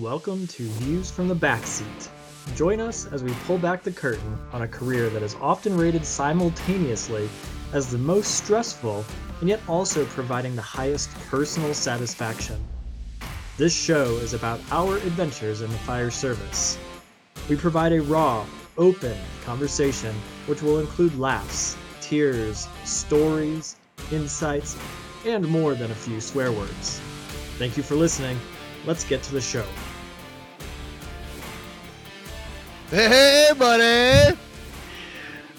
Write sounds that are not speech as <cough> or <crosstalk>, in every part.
Welcome to Views from the Backseat. Join us as we pull back the curtain on a career that is often rated simultaneously as the most stressful and yet also providing the highest personal satisfaction. This show is about our adventures in the fire service. We provide a raw, open conversation which will include laughs, tears, stories, insights, and more than a few swear words. Thank you for listening. Let's get to the show. Hey, buddy.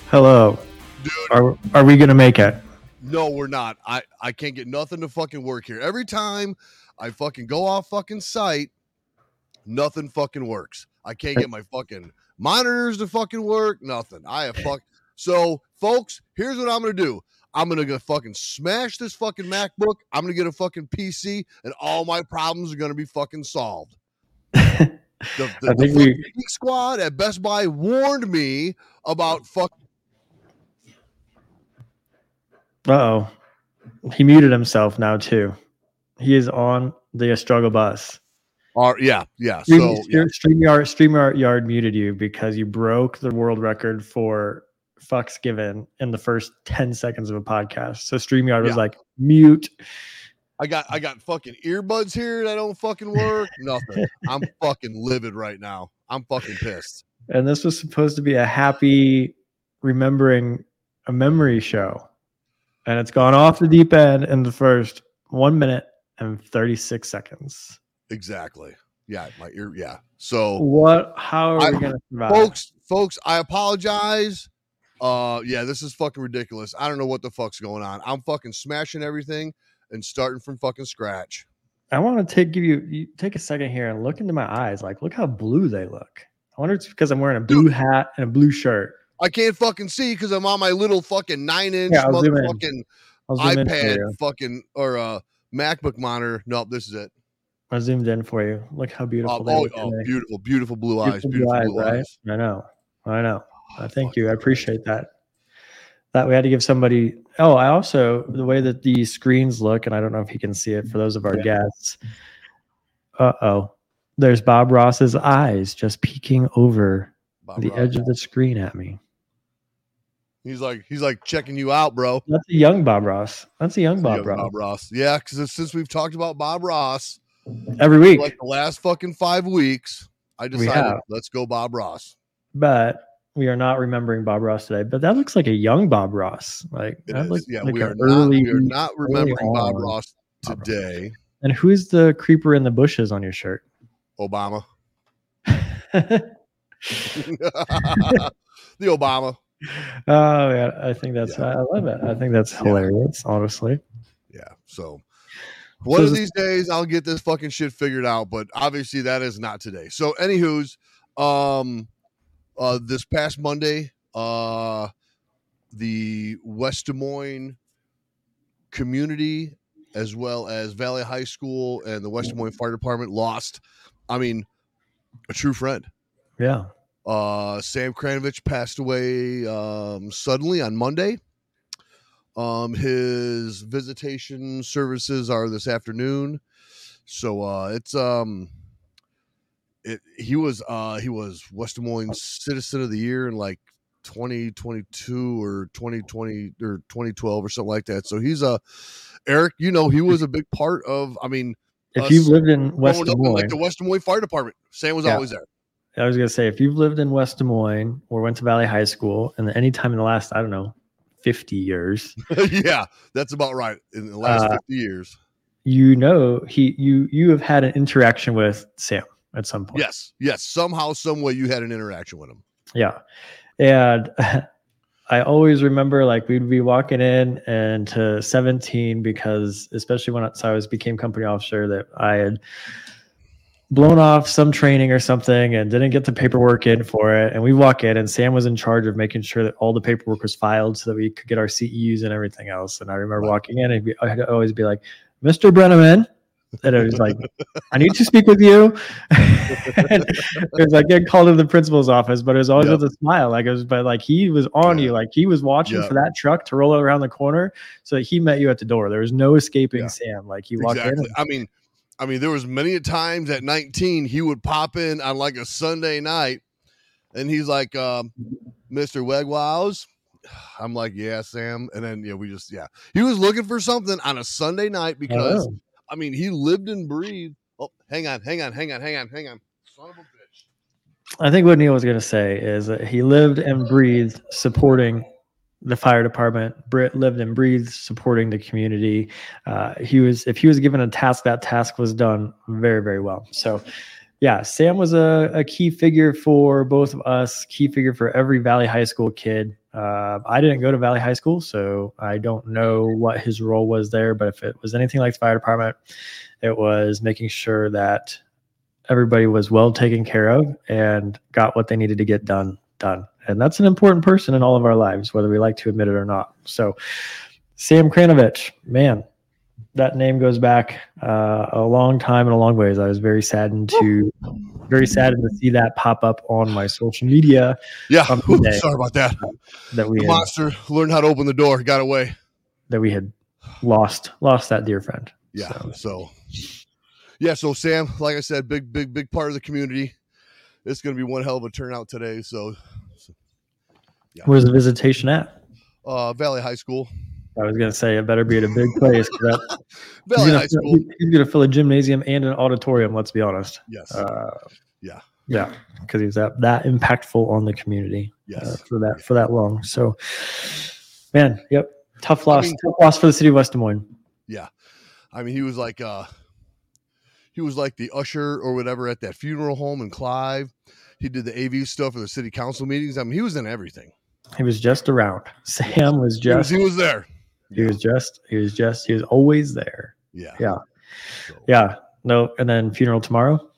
Hello. Dude, Are, are we going to make it? no, we're not. I, I can't get nothing to fucking work here. Every time I fucking go off fucking site, nothing fucking works. I can't get my fucking monitors to fucking work. Nothing. I have fuck. So, folks, here's what I'm gonna do. I'm gonna go fucking smash this fucking MacBook. I'm gonna get a fucking PC, and all my problems are gonna be fucking solved. <laughs> The, <laughs> the, I the we- squad at Best Buy warned me about fuck. Uh oh. He muted himself now, too. He is on the struggle bus. Or yeah, yeah. Stream, So yeah, StreamYard, StreamYard Yard muted you because you broke the world record for fucks given in the first 10 seconds of a podcast. So StreamYard was like, mute. I got I got fucking earbuds here that don't fucking work. Nothing. I'm fucking livid right now. I'm fucking pissed. And this was supposed to be a happy remembering a memory show. And it's gone off the deep end in the first one minute and 36 seconds. Exactly. Yeah, my ear. Yeah. So, What? How are we going to survive? folks, folks, I apologize. Uh, yeah, this is fucking ridiculous. I don't know what the fuck's going on. I'm fucking smashing everything and starting from fucking scratch. I want to take give you, you take a second here and look into my eyes. Like, look how blue they look. I wonder if it's because I'm wearing a blue hat and a blue shirt. I can't fucking see because I'm on my little fucking nine inch Yeah, I'll zoom in. motherfucking in iPad fucking or uh MacBook monitor. Nope, this is it. I zoomed in for you. Look how beautiful Oh, they oh, oh, beautiful, beautiful blue eyes. Beautiful Beautiful blue blue eyes, right? I know. I know. I Oh, thank you. I appreciate that. That we had to give somebody. Oh, I also the way that the screens look, and I don't know if you can see it for those of our guests. Uh oh, there's Bob Ross's eyes just peeking over Bob the Ross. edge of the screen at me. He's like he's like checking you out, bro. That's a young Bob Ross. That's a young Bob Young Ross. Bob Ross. Yeah, because since we've talked about Bob Ross Every week, like the last fucking five weeks, I decided let's go Bob Ross. but we are not remembering Bob Ross today. But that looks like a young Bob Ross. Like It that looks Yeah, like we are not early. we are not remembering Bob Ross Bob Ross. today. And who's the creeper in the bushes on your shirt? Obama. <laughs> <laughs> the Obama. Oh yeah, I think that's Yeah. I love it. I think that's Yeah. hilarious, honestly. Yeah. So one So of these days I'll get this fucking shit figured out, but obviously that is not today. So anywho's um uh this past Monday, uh the West Des Moines community as well as Valley High School and the West Des Moines Fire Department lost, I mean, a true friend. Yeah. Uh, Sam Kranovich passed away um, suddenly on Monday. Um, his visitation services are this afternoon, so uh, it's um, it he was uh he was West Des Moines Citizen of the Year in like 2022 or 2020 or 2012 or something like that. So he's a Eric, you know, he was a big part of. I mean, If you've lived in West Des Moines, like the West Des Moines Fire Department, Sam was Yeah. always there. I was gonna say if you've lived in West Des Moines or went to Valley High School, and any time in the last I don't know, fifty years, <laughs> yeah, that's about right. In the last Uh, 50 years. you know he you you have had an interaction with Sam at some point. Yes, yes. Somehow, some way you had an interaction with him. Yeah. And <laughs> I always remember like we'd be walking in and to 17 because especially when I, was became company officer that I had blown off some training or something and didn't get the paperwork in for it. And we walk in and Sam was in charge of making sure that all the paperwork was filed so that we could get our CEUs and everything else. And I remember walking in and be, I'd always be like, Mr. Brenneman. And it was like, I need to speak with you. <laughs> it was like getting called into the principal's office, but it was always Yep. with a smile. Like it was, but like he was on Yeah. you, like he was watching Yeah. for that truck to roll around the corner, so that he met you at the door. There was no escaping Yeah. Sam. Like he walked Exactly. in. I mean, I mean, there was many a times at 19 he would pop in on like a Sunday night, and he's like, um, "Mr. Wegwows." <sighs> I'm like, "Yeah, Sam," and then yeah, we just yeah, he was looking for something on a Sunday night because Oh. I mean he lived and breathed. Oh, hang on, hang on, hang on, hang on, hang on. Son of a bitch. I think what Neil was going to say is that he lived and breathed supporting the fire department. Britt lived and breathed supporting the community. Uh, he was, if he was given a task, that task was done very, very well. So, yeah, Sam was a, a key figure for both of us, key figure for every Valley High School kid. Uh, I didn't go to Valley High School, so I don't know what his role was there. But if it was anything like the fire department, it was making sure that everybody was well taken care of and got what they needed to get done done and that's an important person in all of our lives whether we like to admit it or not so sam kranovich man that name goes back uh, a long time and a long ways i was very saddened to very saddened to see that pop up on my social media Yeah, today. sorry about that. that we had, monster learned how to open the door, got away. that we had lost lost that dear friend Yeah. So- So, yeah. So Sam, like I said, big, big, big part of the community. It's going to be one hell of a turnout today. So, where's the visitation at uh, Valley High School, i was going to say it better be at a big place. that, <laughs> he's gonna High fill- School. he's going to fill a gymnasium and an auditorium let's be honest Yes. uh, Yeah. yeah, because he was that that impactful on the community uh, yes. for that for that long. So, man, yep, tough loss, mean- tough loss for the city of West Des Moines. Yeah, I mean, he was like, uh, he was like the usher or whatever at that funeral home in Clive. He did the AV stuff for the city council meetings. I mean, he was in everything. He was just around. <laughs> Sam was He was, just he was there. He was just he was just he was always there. Yeah. Yeah. So, Yeah, no, and then funeral tomorrow.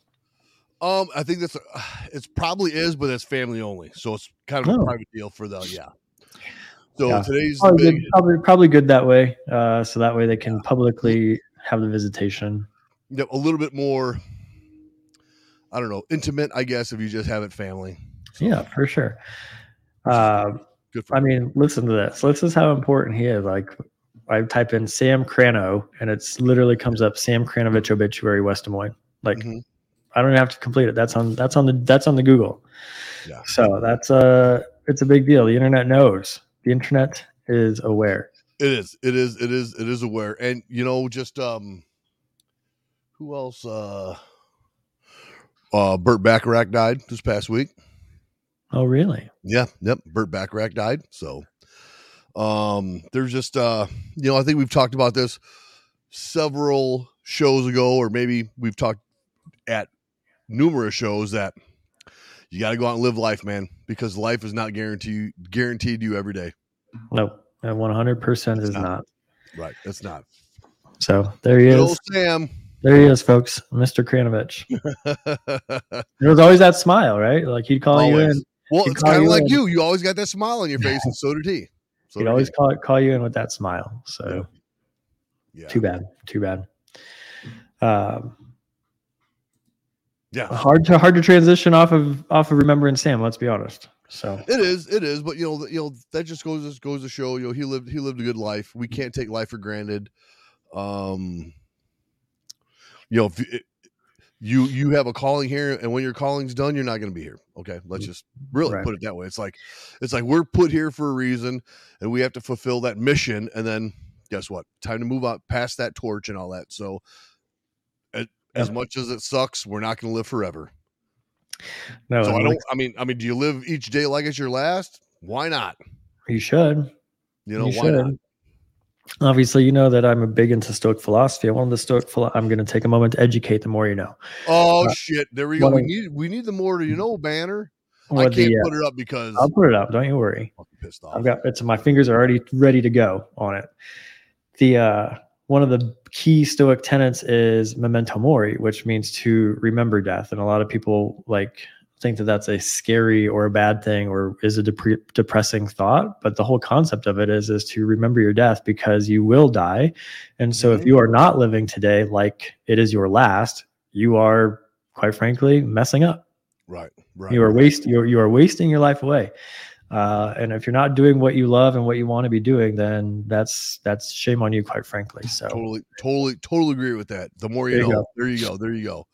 Um, I think that's <sighs> it's probably is, but it's family only, so it's kind of Oh. a private deal for the yeah. So Yeah. today's Probably big, good, probably, probably good that way. Uh, so that way they can publicly have the visitation. yeah, a little bit more. I don't know, intimate, I guess, if you just have it family. So, Yeah, for sure. Uh, good I him. mean, listen to this. This is how important he is. Like, I type in Sam Crano, and it's literally comes up Sam Kranovich obituary West Des Moines. Like, Mhm. I don't even have to complete it. That's on. That's on the. That's on the Google. Yeah. So that's a. It's a big deal. The internet knows. The internet is aware. It is. It is. It is. It is aware. And you know, just um who else uh uh Burt Bacharach died this past week. Oh, really? Yeah, yep. Burt Bacharach died. So um there's just uh you know, I think we've talked about this several shows ago, or maybe we've talked at numerous shows that you gotta go out and live life, man, because life is not guaranteed guaranteed you every day. No, one hundred percent is not. not. Right. It's not. So there he Good is. Sam. There he is, folks. Mr. Kranovich. <laughs> There was always that smile, right? Like he'd call you in. Well, it's kind of like in. you. You always got that smile on your face, and <laughs> so did he. So He'd did always he. call call you in with that smile. So yeah, too bad. Too bad. Um, yeah. hard to hard to transition off of off of remembering Sam. Let's be honest. So It is, it is, but you know, you know that just goes just goes to show, you know, he lived he lived a good life. We can't take life for granted. Um, you know, if you, you have a calling here, and when your calling's done, you're not going to be here. Okay, let's mm-hmm. just really Right. put it that way. It's like it's like we're put here for a reason, and we have to fulfill that mission. And then guess what? Time to move on past that torch and all that. So, as, as much as it sucks, we're not going to live forever. no, so I don't. I mean, I mean, do you live each day like it's your last? Why not? you should. You know, you why not? Obviously, you know that I'm a big into Stoic philosophy. I wanted the Stoic. Philo- I'm going to take a moment to educate. The more you know. Oh Uh, shit! There we go. We need we need the more you know banner. i can't the, uh, put it up because i'll put it up. Don't you worry. I'm pissed off. i've got it's my fingers are already ready to go on it. The uh one of the key stoic tenets is memento mori, which means to remember death. And a lot of people like think that that's a scary or a bad thing or is a depre- depressing thought. But the whole concept of it is is to remember your death because you will die. And so Mhm. if you are not living today like it is your last, you are quite frankly messing up right, right. you are waste you are, you are wasting your life away Uh, and if you're not doing what you love and what you want to be doing, then that's that's shame on you, quite frankly. So Totally, totally, totally agree with that. The more you There know, go. there you go, there you go.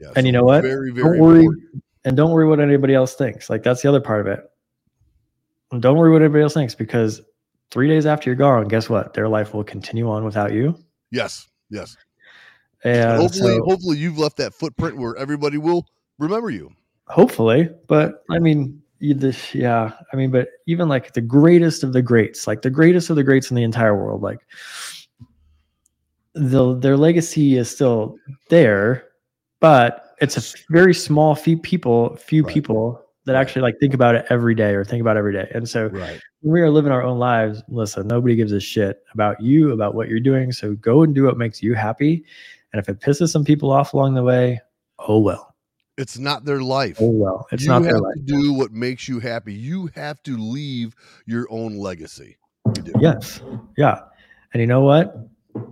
Yeah, And you know what? Very, very don't worry, important. And don't worry what anybody else thinks. Like that's the other part of it. And don't worry what anybody else thinks because three days after you're gone, guess what? Their life will continue on without you. Yes, yes. And hopefully, so- hopefully you've left that footprint where everybody will remember you. hopefully but i mean you this yeah i mean but even like the greatest of the greats like the greatest of the greats in the entire world like the their legacy is still there but it's a very small few people few Right. people that actually like think about it every day or think about every day and so Right. when we are living our own lives listen nobody gives a shit about you about what you're doing so go and do what makes you happy and if it pisses some people off along the way oh well It's not their life. oh well it's you not their life to do what makes you happy. You have to leave your own legacy. Yes. Yeah. And you know what?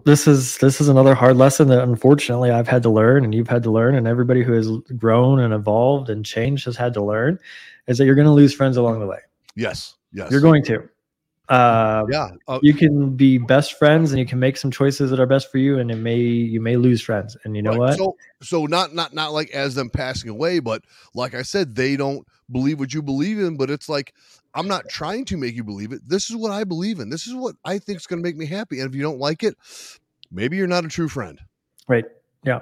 This is this is another hard lesson that unfortunately I've had to learn and you've had to learn and everybody who has grown and evolved and changed has had to learn is that you're going to lose friends along the way. Yes. Yes. You're going to. Uh, Yeah. Uh, You can be best friends and you can make some choices that are best for you and it may you may lose friends. And you know right. what? So so not not not like as them passing away, but like I said, they don't believe what you believe in. But it's like I'm not trying to make you believe it. This is what I believe in. This is what I think is going to make me happy. And if you don't like it, maybe you're not a true friend. Right. Yeah.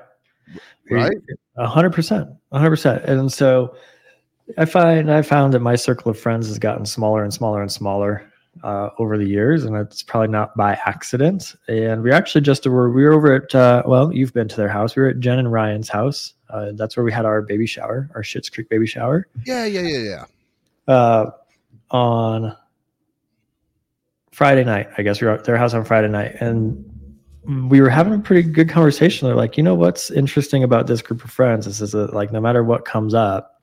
Right. A hundred percent. A hundred percent. And so I find I found that my circle of friends has gotten smaller and smaller and smaller uh, over the years, and it's probably not by accident. And we actually just were we were over at uh, well, you've been to their house. We were at Jen and Ryan's house. Uh, that's where we had our baby shower, our Schitt's Creek baby shower. Yeah. Yeah. Yeah. Yeah. On Friday night, I guess we were at their house on Friday night, and we were having a pretty good conversation. They're like, you know, what's interesting about this group of friends is, is that like no matter what comes up,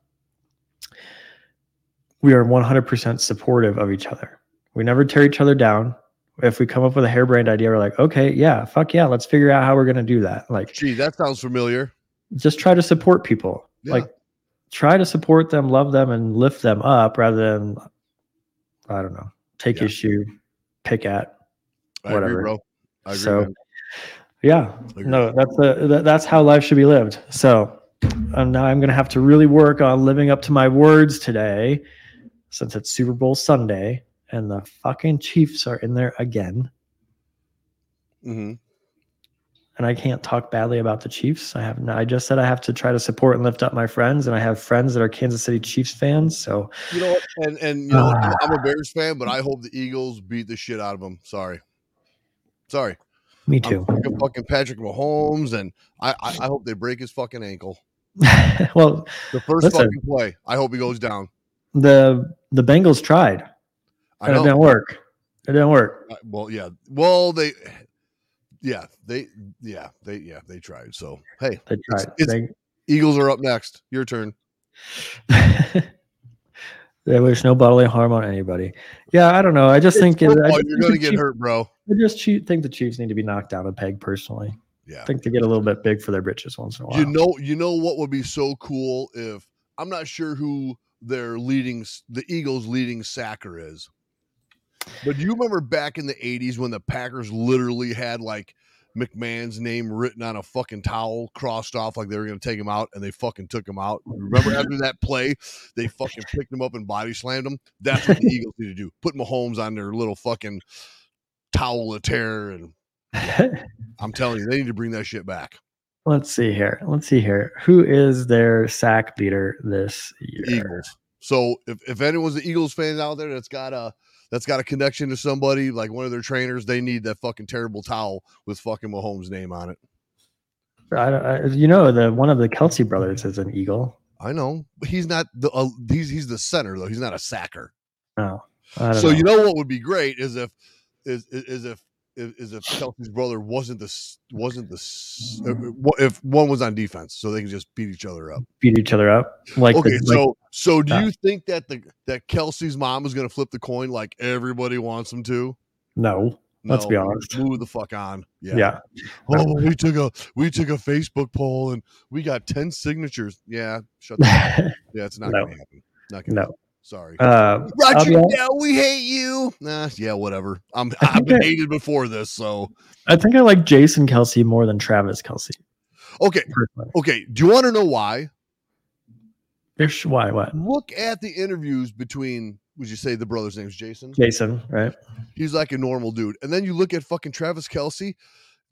we are 100% supportive of each other. We never tear each other down. If we come up with a harebrained idea, we're like, okay, yeah, fuck yeah, let's figure out how we're gonna do that. Like, Gee, that sounds familiar. just try to support people. Yeah. Like, try to support them, love them, and lift them up rather than, I don't know, take Yeah. issue, pick at. I Whatever. agree, bro. I agree. So, man. Yeah, no, that's the that, that's how life should be lived. So, um, now I'm gonna have to really work on living up to my words today, since it's Super Bowl Sunday and the fucking Chiefs are in there again, Mhm. And I can't talk badly about the Chiefs. I have I just said I have to try to support and lift up my friends, and I have friends that are Kansas City Chiefs fans. So, You know, and and you know, I'm, Ah. I'm a Bears fan, but I hope the Eagles beat the shit out of them. Sorry, sorry. me too. sick fucking Patrick Mahomes, and I, I I hope they break his fucking ankle. <laughs> well, The first Listen. fucking play. I hope he goes down. the the Bengals tried, I and it know. didn't work. It didn't work. Well, yeah. Well, they, yeah, they, yeah, they, yeah, they tried. So, hey, They tried. it's- They- Eagles are up next. Your turn. <laughs> There was no bodily harm on anybody. Yeah, I don't know. I just think I just you're gonna get Chiefs- hurt, bro. I just think the Chiefs need to be knocked down a peg. Personally, Yeah. I think they get a little bit big for their britches once in a while. You know, you know what would be so cool if I'm not sure who their leading, the Eagles' leading sacker is, but do you remember back in the '80s when the Packers literally had like McMahon's name written on a fucking towel, crossed off like they were going to take him out, and they fucking took him out. Remember after that play, they fucking picked him up and body slammed him. That's what the Eagles need to do. Put Mahomes on their little fucking towel of terror, and <laughs> I'm telling you, they need to bring that shit back. Let's see here. Let's see here. Who is their sack leader this year? Eagles. So if, if anyone's the Eagles fans out there that's got a that's got a connection to somebody like one of their trainers, they need that fucking terrible towel with fucking Mahomes' name on it. I, I, you know, the one of the Kelce brothers is an Eagle. I know, he's not the uh, he's he's the center though. He's not a sacker. Don't So know. you know what would be great is if is, is if is, if Kelce's brother wasn't the wasn't the uh, if one was on defense, so they can just beat each other up. beat each other up. Like, okay, the, like so so do you think that the that Kelce's mom is going to flip the coin like everybody wants them to? no, Let's be honest. Move the fuck on. Yeah. yeah. Oh, we took a we took a Facebook poll and we got ten signatures. Yeah, shut the. <laughs> Yeah, it's not No. gonna happen. Not gonna no. Sorry. Uh, <laughs> Roger Goodell, we hate you. Nah, yeah, whatever. I'm <laughs> I've been I- hated before this, so I think I like Jason Kelce more than Travis Kelce. okay. Personally. Okay. Do you want to know why? Ish, Why? What? Look at the interviews between would you say the brother's name's Jason? Jason, right? He's like a normal dude. And then you look at fucking Travis Kelce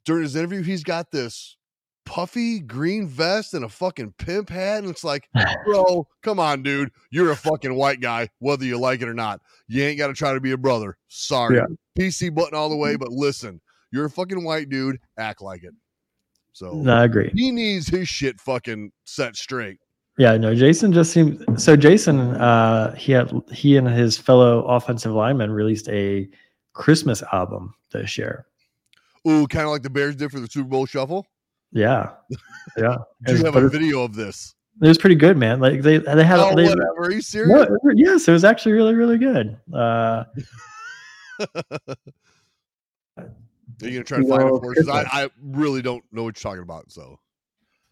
during his interview, he's got this puffy green vest and a fucking pimp hat. And it's like, <laughs> bro, come on, dude. You're a fucking white guy, whether you like it or not. You ain't got to try to be a brother. Sorry. Yeah. PC button all the way, but listen, you're a fucking white dude. Act like it. So No, I agree. he needs his shit fucking set straight. Yeah, no, Jason just seemed so. Jason, uh, he had he and his fellow offensive linemen released a Christmas album this year. Ooh, kind of like the Bears did for the Super Bowl shuffle. Yeah, yeah, <laughs> Do you have a video of this? it was pretty good, man. Like they they had Oh, they, whatever. Are you serious? yes, it was actually really really good. Uh, <laughs> Are you gonna try to find it for us? I, I really don't know what you're talking about. So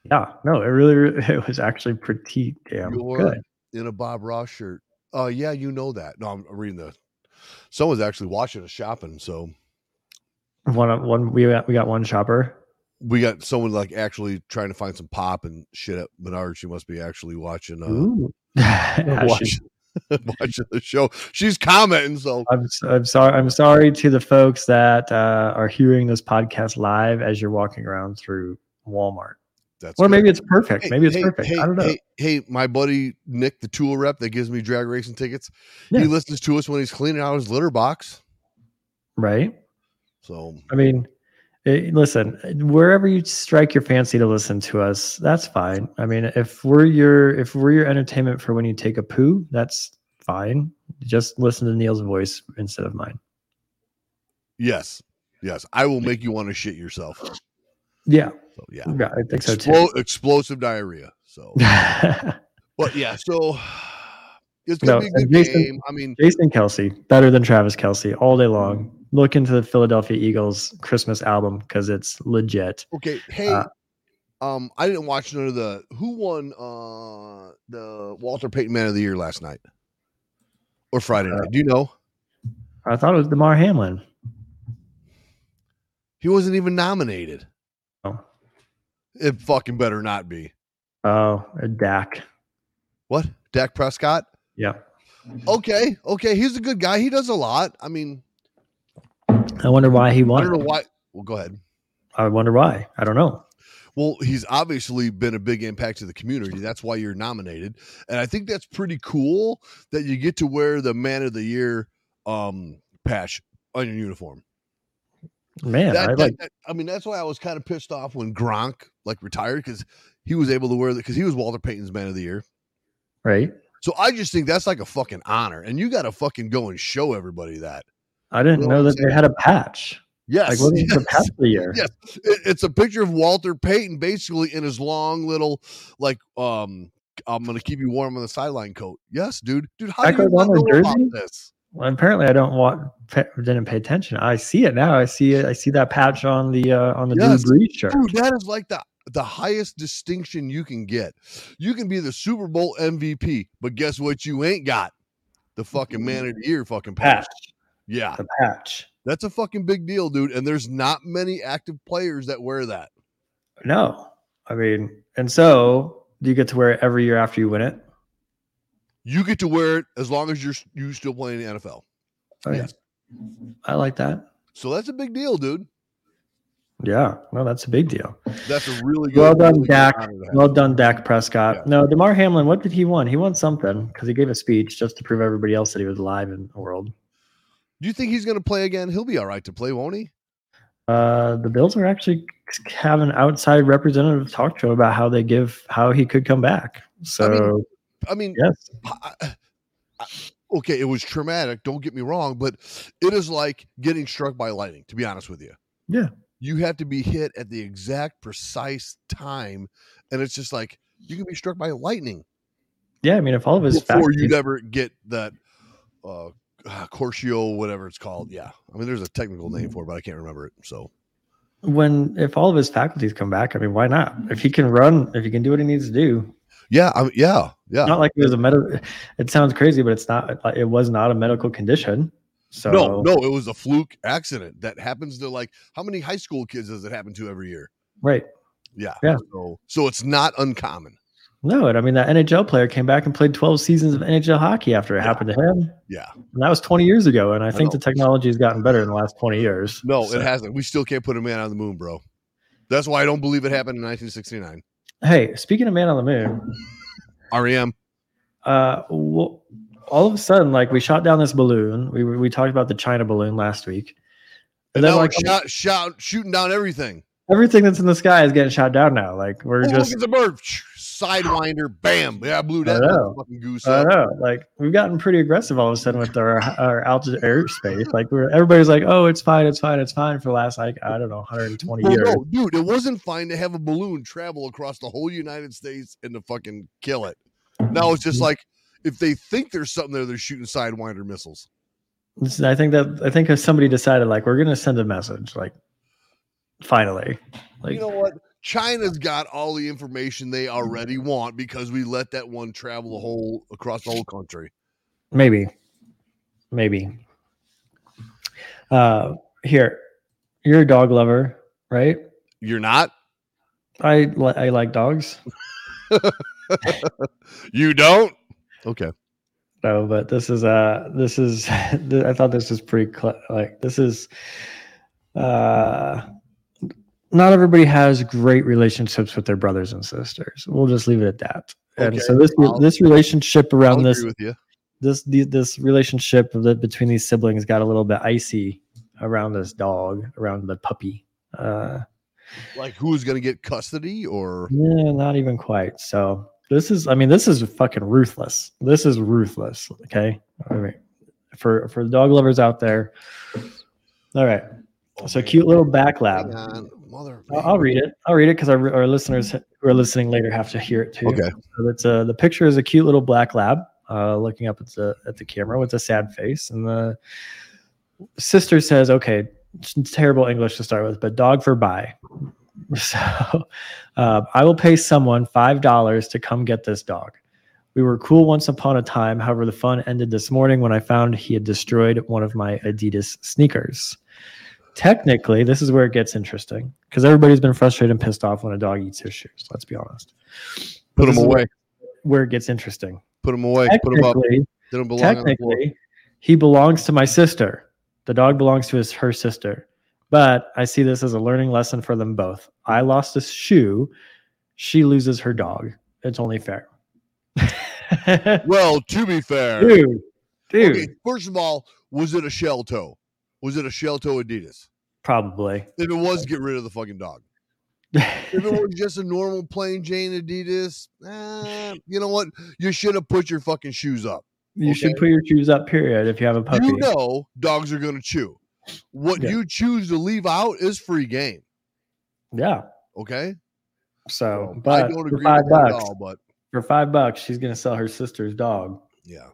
yeah, no, it really re- <laughs> it was actually pretty damn You're good. in a Bob Ross shirt. Oh yeah, you know that. No, I'm reading the. Someone's actually watching us shopping. So One of one we got we got one shopper. We got someone like actually trying to find some pop and shit at Menards. She must be actually watching. Uh, Ooh. <laughs> <laughs> Yeah, she- watching, <laughs> watching the show. She's commenting. So I'm I'm sorry I'm sorry to the folks that uh, are hearing this podcast live as you're walking around through Walmart. that's Or good. maybe it's perfect. Hey, maybe it's hey, perfect. Hey, I don't know. Hey, hey, my buddy Nick, the tool rep that gives me drag racing tickets, Yeah. he listens to us when he's cleaning out his litter box. Right? So I mean, Eh, listen, wherever you strike your fancy to listen to us, that's fine. I mean, if we're your if we're your entertainment for when you take a poo, that's fine. Just listen to Neil's voice instead of mine. yes, yes, I will make you want to shit yourself. Yeah, So yeah, yeah I think so too. Explosive diarrhea. So, <laughs> but yeah, so it's gonna No, be a good Jason- game. I mean, Jason Kelce, better than Travis Kelce all day long. Look into the Philadelphia Eagles Christmas album because it's legit. okay, hey, Uh, um, I didn't watch none of the who won uh the Walter Payton Man of the Year last night or Friday Uh, night. Do you know? I thought it was Damar Hamlin. He wasn't even nominated. Oh, It fucking better not be. oh a Dak. What? Dak Prescott? Yeah. Okay, okay, he's a good guy. He does a lot. I mean, I wonder why he I won. don't know why. Well, go ahead. I wonder why. I don't know. Well, he's obviously been a big impact to the community. That's why you're nominated. And I think that's pretty cool that you get to wear the man of the year um patch on your uniform. Man, That- I that- like that- I mean, that's why I was kind of pissed off when Gronk like retired because he was able to wear that because he was Walter Payton's man of the year. right. So I just think that's like a fucking honor. And you got to fucking go and show everybody that. I didn't know that they had a patch. Yes. Like what is the <laughs> patch of the year? Yes. It- it's a picture of Walter Payton basically in his long little like um I'm gonna keep you warm on the sideline coat. Yes, dude. Dude, how That do you goes not on know about this? Well, apparently I don't want didn't pay attention. I see it now. I see it. I see that patch on the uh, on the Yes. Drew Brees shirt. Dude, that is like the the highest distinction you can get. You can be the Super Bowl MVP, but guess what you ain't got? The fucking man of the year fucking patch. Patch. Yeah. The patch. That's a fucking big deal, dude. And there's not many active players that wear that. No, I mean, and so do you get to wear it every year after you win it? You get to wear it as long as you're you still playing in the NFL. Oh, yeah. I like that. So that's a big deal, dude. Yeah, no, that's a big deal. That's a really good. Well done, really Dak. honor to have. Well done, Dak Prescott. Yeah. No, Damar Hamlin. What did he won? He won something because he gave a speech just to prove everybody else that he was alive in the world. Do you think he's going to play again? He'll be all right to play, won't he? Uh, the Bills are actually have an outside representative talk to him about how they give how he could come back. So I mean, yes, I- I- I- okay, it was traumatic. Don't get me wrong, but it is like getting struck by lightning. To be honest with you, Yeah. you have to be hit at the exact precise time, and it's just like you can be struck by lightning yeah. I mean, if all of his before faculties, you'd ever get that uh, uh, Cortio, whatever it's called. Yeah, I mean, there's a technical name for it, but I can't remember it. So when if all of his faculties come back, I mean, why not? If he can run, if he can do what he needs to do, yeah, I mean, yeah, Yeah. Not like it was a medical. It sounds crazy, but it's not. It was not a medical condition. So No, no, it was a fluke accident that happens to like how many high school kids does it happen to every year? right. Yeah. Yeah. So, so it's not uncommon. No, and I mean that NHL player came back and played 12 seasons of NHL hockey after it Yeah. happened to him. Yeah. And that was 20 years ago. And I think know. the technology has gotten better in the last 20 years. No, So- it hasn't. We still can't put a man on the moon, bro. That's why I don't believe it happened in 1969. Hey, speaking of Man on the Moon, REM. uh, well, all of a sudden, like we shot down this balloon. We we talked about the China balloon last week, And and then now like shot, shot, shooting down everything. everything that's in the sky is getting shot down now. Like we're Oh, just look at the bird. Sidewinder. Bam. Yeah, I blew that I fucking goose I up. know, like we've gotten pretty aggressive all of a sudden with our our altitude airspace. Like we're everybody's like, oh, it's fine, it's fine, it's fine for the last like I don't know, 120 Well, years. no, dude, it wasn't fine to have a balloon travel across the whole United States and to fucking kill it. Now it's just Mm-hmm. like if they think there's something there, they're shooting Sidewinder missiles. I think that I think if somebody decided like we're gonna send a message, like finally, like you know what? China's got all the information they already want because we let that one travel the whole across the whole country. maybe, maybe. Uh, here, you're a dog lover, right? You're not? I li- I like dogs. <laughs> You don't? Okay. No, but this is uh this is <laughs> I thought this was pretty cl- like this is uh not everybody has great relationships with their brothers and sisters. We'll just leave it at that. And Okay, so this I'll- this relationship around this this this relationship that between these siblings got a little bit icy around this dog, around the puppy. Uh Like who's gonna get custody or yeah, not even quite. So this is I mean this is fucking ruthless. This is ruthless, okay? All right. For for the dog lovers out there. All right. Oh, So man. cute little back lab. Mother I'll, I'll read it. I'll read it because our, our listeners who are listening later have to hear it too. Okay. So it's uh, the picture is a cute little black lab uh, looking up at the at the camera with a sad face, and the sister says, "Okay, terrible English to start with, but dog for buy." <laughs> So uh, I will pay someone five dollars to come get this dog. We were cool once upon a time. However, the fun ended this morning when I found he had destroyed one of my Adidas sneakers. Technically, this is where it gets interesting because everybody's been frustrated and pissed off when a dog eats his shoes. Let's be honest. Put them away. Where it gets interesting. Put them away. Put them up. Technically, They don't belong on the floor. technically, he belongs to my sister. The dog belongs to his her sister. But I see this as a learning lesson for them both. I lost a shoe. She loses her dog. It's only fair. <laughs> Well, to be fair, dude, dude, okay, first of all, was it a shell toe? Was it a shell toe Adidas? probably. If it was, get rid of the fucking dog. <laughs> If it was just a normal plain Jane Adidas, eh, you know what? You should have put your fucking shoes up. you should put your shoes up. Period. If you have a puppy, You know dogs are going to chew. What Yeah. you choose to leave out is free game. yeah. Okay. So, I don't agree with that at bucks, all, but for five bucks, she's gonna sell her sister's dog yeah.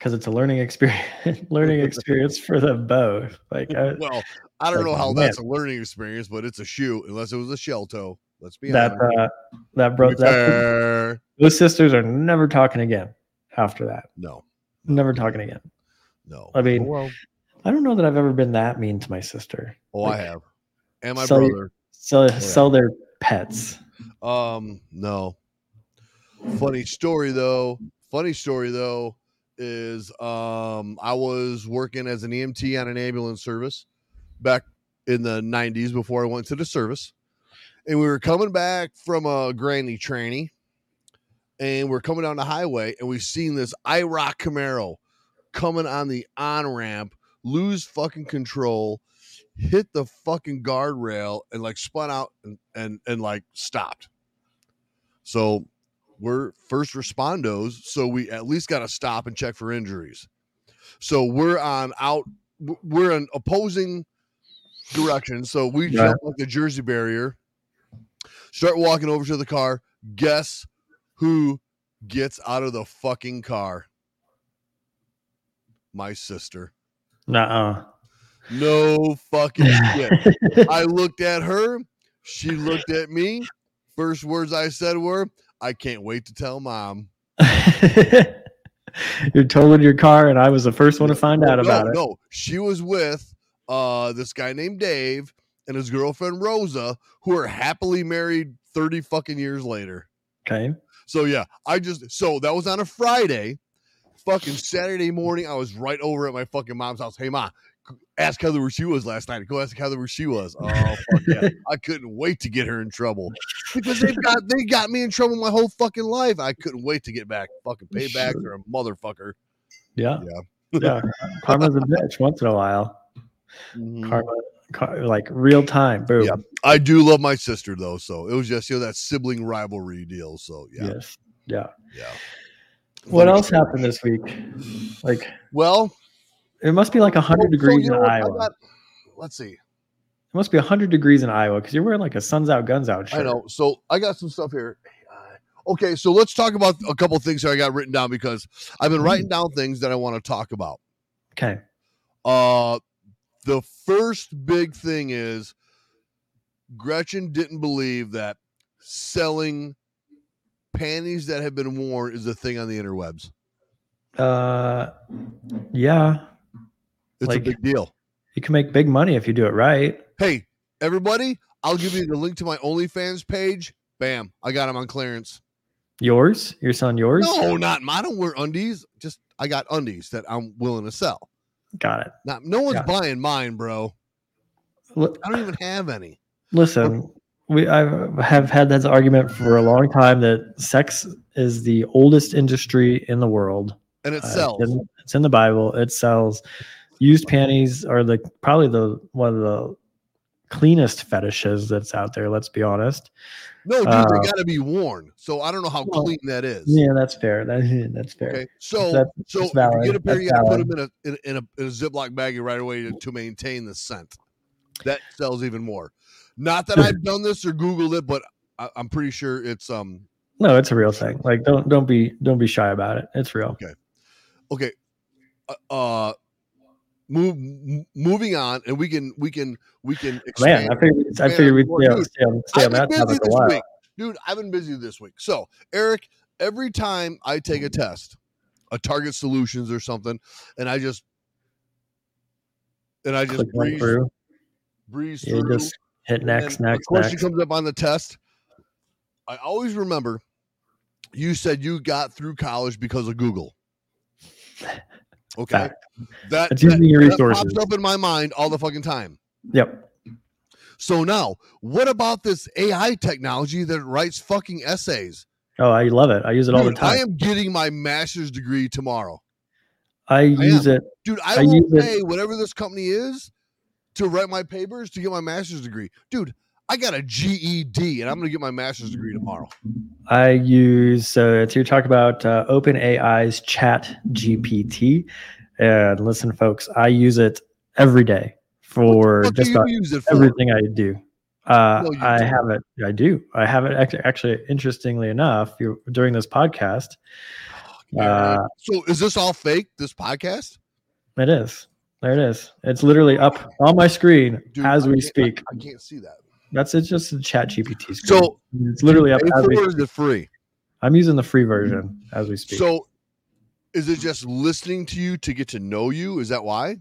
Because it's a learning experience. <laughs> learning <laughs> experience for them both. Like, I, Well, I don't Like, know how man. that's a learning experience, but it's a shoe unless it was a shell toe. Let's be that honest. uh, that To bro, that fair, <laughs> those sisters are never talking again after that. no, Never talking again. no. I mean, Oh, well, I don't know that I've ever been that mean to my sister. oh, I have, and my sell your- brother. Sell yeah. sell their pets. Um, no. Funny story though. Funny story though is um I was working as an EMT on an ambulance service back in the 90s before I went to the service. And we were coming back from a granny training and we're coming down the highway and we've seen this IROC Camaro coming on the on ramp, lose fucking control, hit the fucking guardrail and like spun out and and, and like stopped. So we're first respondos, so we at least got to stop and check for injuries. So we're on out, we're in opposing directions. So we Right. jump like the Jersey barrier, start walking over to the car. Guess who gets out of the fucking car? My sister. Nuh-uh. No fucking <laughs> shit. I looked at her. She looked at me. First words I said were, I can't wait to tell mom. <laughs> You're totaling your car, and I was the first one to find out no, about it. No, she was with uh this guy named Dave and his girlfriend Rosa, who are happily married 30 fucking years later. Okay. So yeah, I just so that was on a Friday. Fucking Saturday morning, I was right over at my fucking mom's house. Hey ma, ask Heather where she was last night. Go ask Heather where she was. Oh fuck yeah. <laughs> I couldn't wait to get her in trouble. Because <laughs> they've got they got me in trouble my whole fucking life. I couldn't wait to get back. Fucking payback Sure. or a motherfucker. Yeah. Yeah. Yeah. <laughs> Karma's a bitch once in a while. Mhm. Karma, car, like real time. Boom. Yeah. I do love my sister though, so it was just you know that sibling rivalry deal. So yeah, Yes. Yeah. yeah. What else happened this week? Like Well, it must be like hundred so, degrees you know in Iowa. got- let's see. it must be hundred degrees in Iowa because you're wearing like a suns out, guns out shirt. I know. So I got some stuff here. Uh, Okay, so let's talk about a couple things that I got written down because I've been writing down things that I want to talk about. Okay. Uh the first big thing is Gretchen didn't believe that selling panties that have been worn is a thing on the interwebs. Uh, yeah. It's Like- a big deal. You can make big money if you do it right. Hey, everybody, I'll give you the link to my OnlyFans page. Bam, I got them on clearance. Yours? Your son? Yours? No, not mine. I don't wear undies. Just I got undies that I'm willing to sell. Got it. Not no one's Yeah. buying mine, bro. I don't even have any. Listen, we I have had this argument for a long time that sex is the oldest industry in the world. And it Uh, sells. It's in, it's in the Bible. It sells. Used panties are the probably the one of the cleanest fetishes that's out there. Let's be honest. No, dude, uh, they gotta be worn. So I don't know how well, clean that is. Yeah, that's fair. That, <laughs> that's fair. Okay. So That's- so that's if you get a pair, That's you gotta put them in a in, in a in a Ziploc baggie right away to, to maintain the scent. That sells even more. Not that I've done this or Googled it, but I, I'm pretty sure it's um No, it's a real thing. Like don't don't be don't be shy about it. It's real. okay uh, uh move m- moving on and we can we can we can expand. <sighs> Man, I figured I figured we'd stay on, dude, stay on, stay on I've been that busy topic a this while. week. dude i've been busy this week so eric every time i take a mm-hmm. test a target solutions or something and i just and i just Click breeze, through. breeze through just hit next, next, question next. comes up on the test i always remember you said you got through college because of google <laughs> okay Fact. that, It's that, using your that resources. pops up in my mind all the fucking time Yep. so now what about this ai technology that writes fucking essays Oh, I love it. I use it all the time. I am getting my master's degree tomorrow. I use it. Dude, I, I will use it- pay whatever this company is to write my papers to get my master's degree. Dude, I got a GED and I'm going to get my master's degree tomorrow. I use so it's you're about uh, OpenAI's Chat GPT, and listen, folks, I use it every day for just about for? everything I do. Uh, No, I don't. have it. I do. I have it. Actually, actually interestingly enough, during this podcast, Yeah. uh, so is this all fake, this podcast? it is. There it is. It's literally up on my screen Dude, as we can't- speak. I can't see that. That's it's just a Chat GPT screen. So it's literally up as we. or is it free? I'm using the free version as we speak. So is it just listening to you to get to know you? Is that why?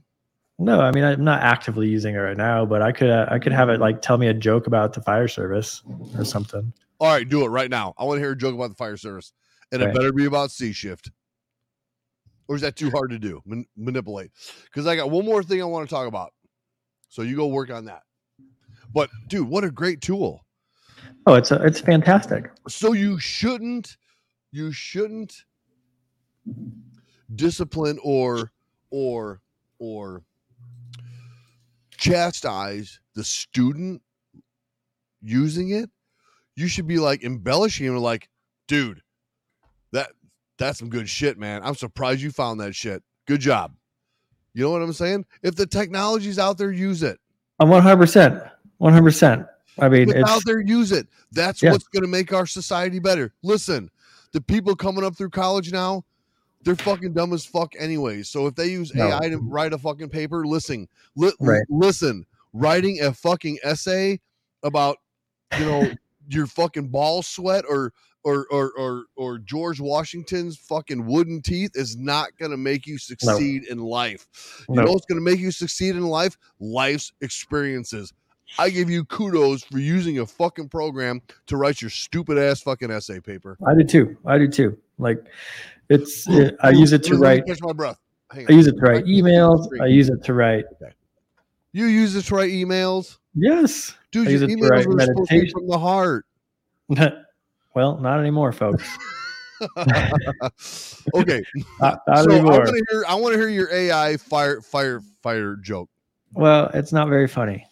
No, I mean I'm not actively using it right now, but I could uh, I could have it like tell me a joke about the fire service or something. All right, do it right now. I want to hear a joke about the fire service, and it better be about C shift. Or is that too hard to do? Man- manipulate? Because I got one more thing I want to talk about. So you go work on that. But dude, what a great tool. Oh, it's a, it's fantastic. So you shouldn't, you shouldn't discipline or or or chastise the student using it. You should be like embellishing him, like, dude, that that's some good shit, man. I'm surprised you found that shit. Good job. You know what I'm saying? If the technology's out there, use it. I'm 100 percent 100. percent I mean, If it's out there, use it. That's Yeah. what's going to make our society better. Listen, the people coming up through college now, they're fucking dumb as fuck anyways. So if they use No. AI to write a fucking paper, listen, li- Right. listen, writing a fucking essay about, you know, <laughs> your fucking ball sweat or or or or or George Washington's fucking wooden teeth is not going to make you succeed in life. You No. know what's going to make you succeed in life? Life's experiences. I give you kudos for using a fucking program to write your stupid ass fucking essay paper. I do too. I do too. Like it's <gasps> it, I use it to write Catch my breath. I use it to write emails. I use it to write You use it to write emails, yes. dude. I Your use it to emails write are supposed to be meditation. from the heart. <laughs> well, not anymore, folks. <laughs> <laughs> okay, Not, not so I want to hear. I want to hear your AI fire fire fire joke. Well, it's not very funny.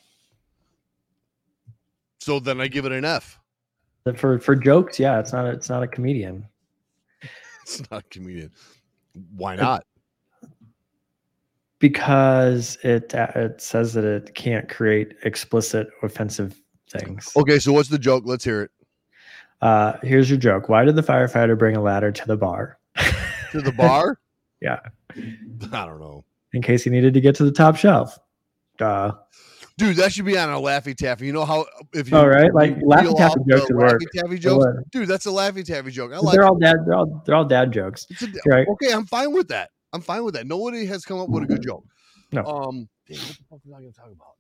So then I give it an F. For for jokes, yeah, it's not a, it's not a comedian <laughs> It's not a comedian. Why not? because it uh, it says that it can't create explicit offensive things. Okay, so what's the joke? Let's hear it. Uh, here's your joke. Why did the firefighter bring a ladder to the bar? <laughs> To the bar? <laughs> Yeah. I don't know. In case he needed to get to the top shelf. Duh. Dude, that should be on a Laffy Taffy. You know how if you All right, like, you Laffy Taffy off jokes the work. Laffy Taffy jokes, dude, that's a Laffy Taffy joke. I like. They're it. all dad. They're all they're all dad jokes. A- Right. okay, I'm fine with that. I'm fine with that. Nobody has come up with a good joke. No. Um, damn, what the fuck was I going to talk about?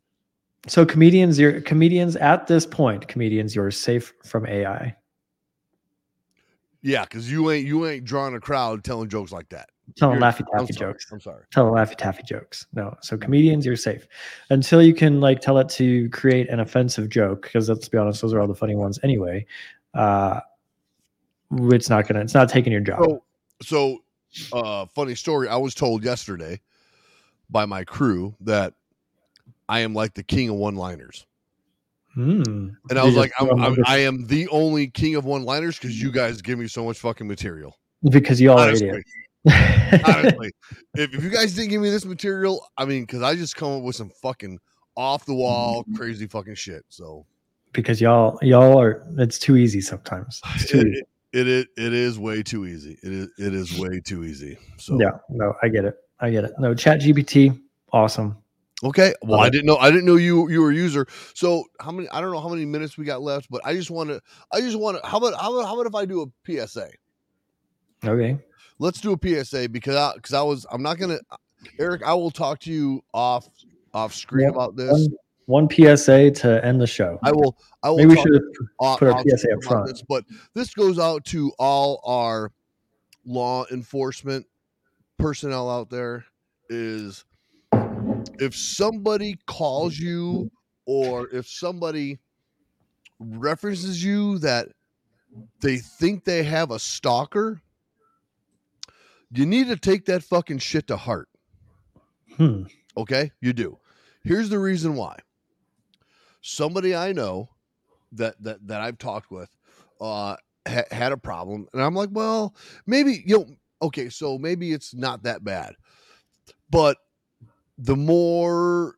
So comedians, you're comedians at this point. Comedians, you're safe from AI. Yeah, because you ain't you ain't drawing a crowd telling jokes like that. Telling laffy taffy jokes. I'm sorry. Telling laffy taffy jokes. No. So comedians, you're safe until you can like tell it to create an offensive joke. Because let's be honest, those are all the funny ones anyway. Uh, it's not gonna. It's not taking your job. So, so uh, funny story. I was told yesterday by my crew that I am like the king of one-liners, Hmm. and I was like, I'm, I'm, I am the only king of one-liners because you guys give me so much fucking material. because you all are idiots. Honestly, <laughs> if, if you guys didn't give me this material, I mean, because I just come up with some fucking off the wall, mm-hmm. crazy fucking shit. So because y'all y'all are. It's too easy sometimes. It's too <laughs> it, easy. it, it, it is way too easy. It is it is way too easy. So Yeah. No, I get it. I get it. No, Chat GPT, awesome. Okay. Well, I didn't know. I didn't know you you were a user. So how many? I don't know how many minutes we got left, but I just want to. I just want to. How about how about how about if I do a PSA? Okay. Let's do a PSA because I because I was I'm not gonna. Uh, Eric, I will talk to you off off screen about this. One, one PSA to end the show. I will. I will. Maybe we should off- put our PSA up front. This, but this goes out to all our law enforcement personnel out there. Is if somebody calls you or if somebody references you that they think they have a stalker, you need to take that fucking shit to heart. Hmm. Okay, you do. Here's the reason why. Somebody I know that that that I've talked with uh ha- had a problem and I'm like, well, maybe you know, okay, so maybe it's not that bad. But the more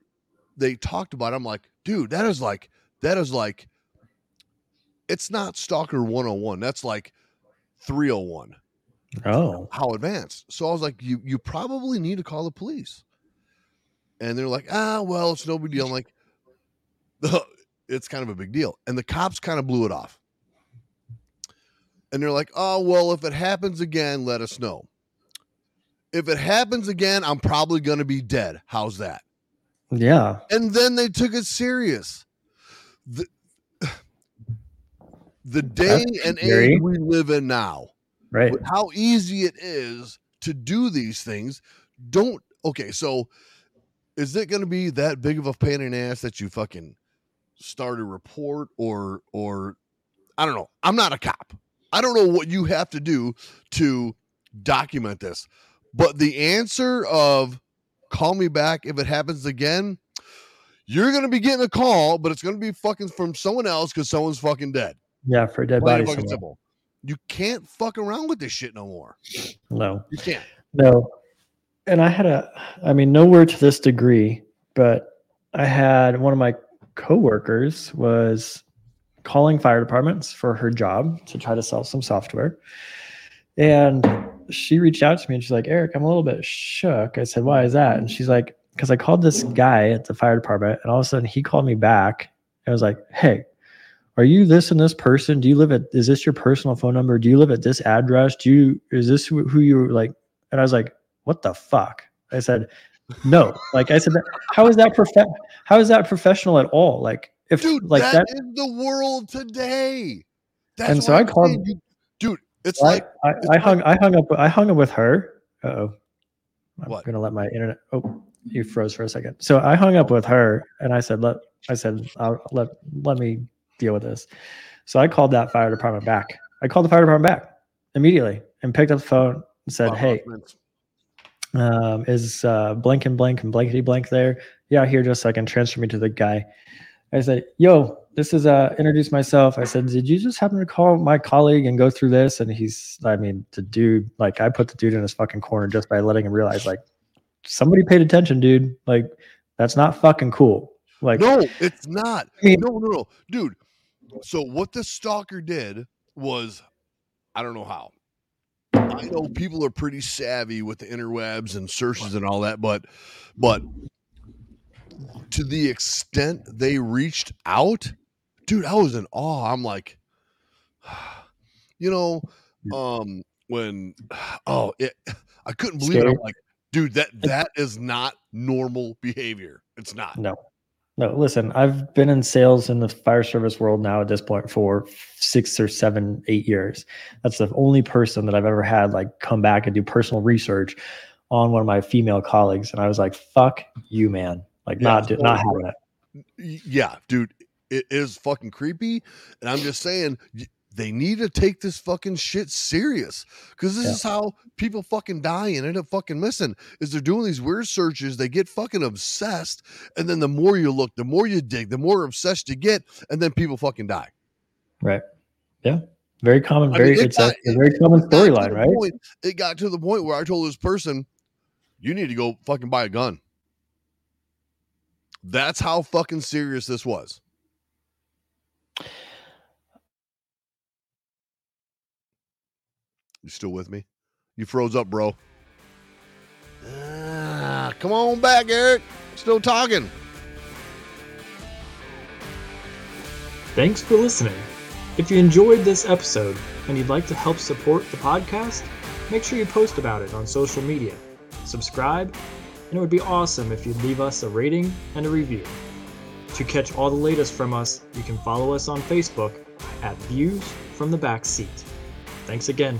they talked about it, I'm like, dude, that is like that is like it's not stalker 101. That's like 301 Oh. how advanced. So I was like, you you probably need to call the police. And they're like, ah, well, it's no big deal. I'm like, it's kind of a big deal. And the cops kind of blew it off. And they're like, oh, well, if it happens again, let us know. If it happens again, I'm probably going to be dead. How's that? Yeah. And then they took it serious. The, <sighs> the day That's and scary. age we live in now, Right. how easy it is to do these things don't okay so is it going to be that big of a pain in the ass that you fucking start a report or or i don't know i'm not a cop i don't know what you have to do to document this but the answer of call me back if it happens again you're going to be getting a call but it's going to be fucking from someone else because someone's fucking dead Yeah. For a dead Plain body. simple. You can't fuck around with this shit no more. No. You can't. No. And I had a, I mean, nowhere to this degree, but I had one of my coworkers was calling fire departments for her job to try to sell some software. And she reached out to me and she's like, Eric, I'm a little bit shook. I said, Why is that? And she's like, Because I called this guy at the fire department and all of a sudden he called me back and was like, Hey, are you this and this person? Do you live at, is this your personal phone number? Do you live at this address? Do you, is this who, who you like? And I was like, what the fuck? I said, no. Like I said, how is that prof- how is that professional at all? Like if dude, like that that, is the world today. That's And so I called- you- dude. It's like I, it's I hung I hung up I hung up with her. Uh-oh. I'm What? gonna let my internet oh you froze for a second. So I hung up with her and I said, let I said, I'll let let me deal with this. So I called that fire department back. I called the fire department back immediately and picked up the phone and said, Bob Hey, um, is uh, blank and blank and blankety blank there? Yeah, here just so I can transfer me to the guy. I said, Yo, this is uh introduce myself. I said, Did you just happen to call my colleague and go through this? And he's I mean, the dude, like I put the dude in his fucking corner just by letting him realize like somebody paid attention, dude. Like that's not fucking cool. Like no, it's not. I mean- no, no, no, dude. So what the stalker did was, I don't know how. I know people are pretty savvy with the interwebs and searches and all that, but, but to the extent they reached out, dude, I was in awe. I'm like, <sighs> you know, um, when, <sighs> oh, it, <sighs> I couldn't believe it. I'm like, dude, that that is not normal behavior. It's not. No, no. Listen, I've been in sales in the fire service world now at this point for six or seven, eight years. That's the only person that I've ever had like come back and do personal research on one of my female colleagues, and I was like, "Fuck you, man! Like, Yeah, not do- not having it." Yeah, dude, it is fucking creepy. And I'm just saying, they need to take this fucking shit serious because this Yeah. is how people fucking die and end up fucking missing. Is they're doing these weird searches, they get fucking obsessed, and then the more you look, the more you dig, the more obsessed you get, and then people fucking die. Right? Yeah. Very common. I Very. mean, it it's got- a very common It storyline, right? point- it got to the point where I told this person, "You need to go fucking buy a gun." That's how fucking serious this was. You still with me? You froze up, bro. Ah, come on back, Eric. Still talking. Thanks for listening. If you enjoyed this episode and you'd like to help support the podcast, make sure you post about it on social media, subscribe, and it would be awesome if you'd leave us a rating and a review. To catch all the latest from us, you can follow us on Facebook at Views from the Back Seat. Thanks again,